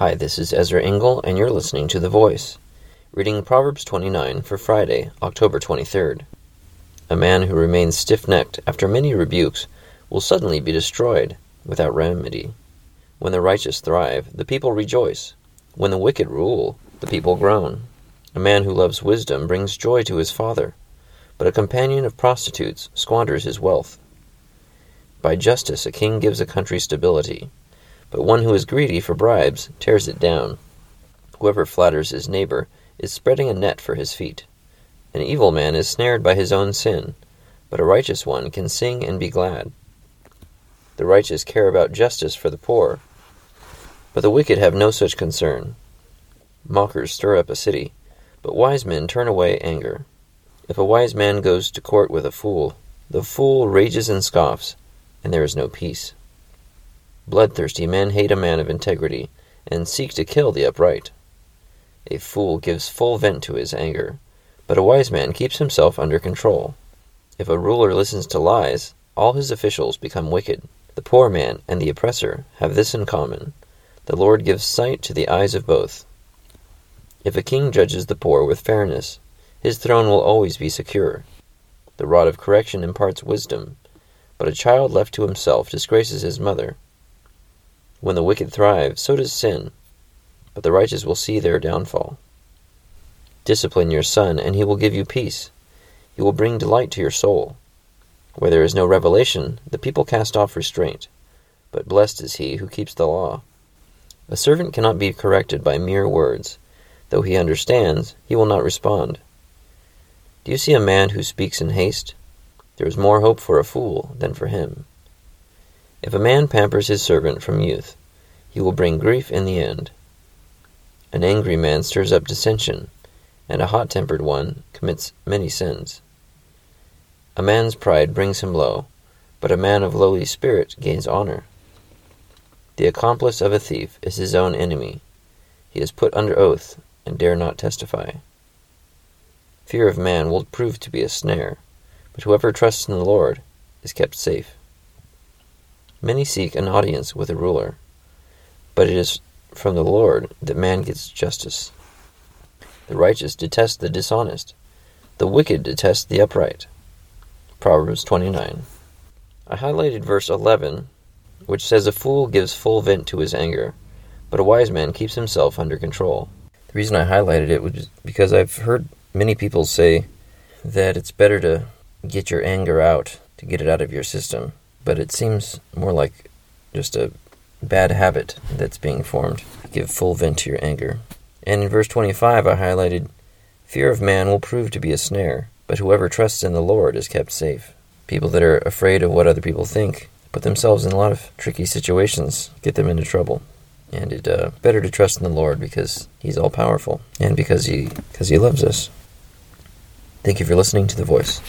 Hi, this is Ezra Engel, and you're listening to The Voice, reading Proverbs 29 for Friday, October 23rd. A man who remains stiff necked after many rebukes will suddenly be destroyed without remedy. When the righteous thrive, the people rejoice. When the wicked rule, the people groan. A man who loves wisdom brings joy to his father, but a companion of prostitutes squanders his wealth. By justice a king gives a country stability but one who is greedy for bribes tears it down. Whoever flatters his neighbor is spreading a net for his feet. An evil man is snared by his own sin, but a righteous one can sing and be glad. The righteous care about justice for the poor, but the wicked have no such concern. Mockers stir up a city, but wise men turn away anger. If a wise man goes to court with a fool, the fool rages and scoffs, and there is no peace. Bloodthirsty men hate a man of integrity, and seek to kill the upright. A fool gives full vent to his anger, but a wise man keeps himself under control. If a ruler listens to lies, all his officials become wicked. The poor man and the oppressor have this in common the Lord gives sight to the eyes of both. If a king judges the poor with fairness, his throne will always be secure. The rod of correction imparts wisdom, but a child left to himself disgraces his mother. When the wicked thrive, so does sin, but the righteous will see their downfall. Discipline your son, and he will give you peace. He will bring delight to your soul. Where there is no revelation, the people cast off restraint, but blessed is he who keeps the law. A servant cannot be corrected by mere words. Though he understands, he will not respond. Do you see a man who speaks in haste? There is more hope for a fool than for him. If a man pampers his servant from youth, he will bring grief in the end. An angry man stirs up dissension, and a hot tempered one commits many sins. A man's pride brings him low, but a man of lowly spirit gains honor. The accomplice of a thief is his own enemy. He is put under oath and dare not testify. Fear of man will prove to be a snare, but whoever trusts in the Lord is kept safe. Many seek an audience with a ruler, but it is from the Lord that man gets justice. The righteous detest the dishonest, the wicked detest the upright. Proverbs 29. I highlighted verse 11, which says, A fool gives full vent to his anger, but a wise man keeps himself under control. The reason I highlighted it was because I've heard many people say that it's better to get your anger out, to get it out of your system, but it seems more like just a bad habit that's being formed. Give full vent to your anger. And in verse 25, I highlighted Fear of man will prove to be a snare, but whoever trusts in the Lord is kept safe. People that are afraid of what other people think put themselves in a lot of tricky situations, get them into trouble. And it's uh, better to trust in the Lord because He's all powerful and because He because He loves us. Thank you for listening to the voice.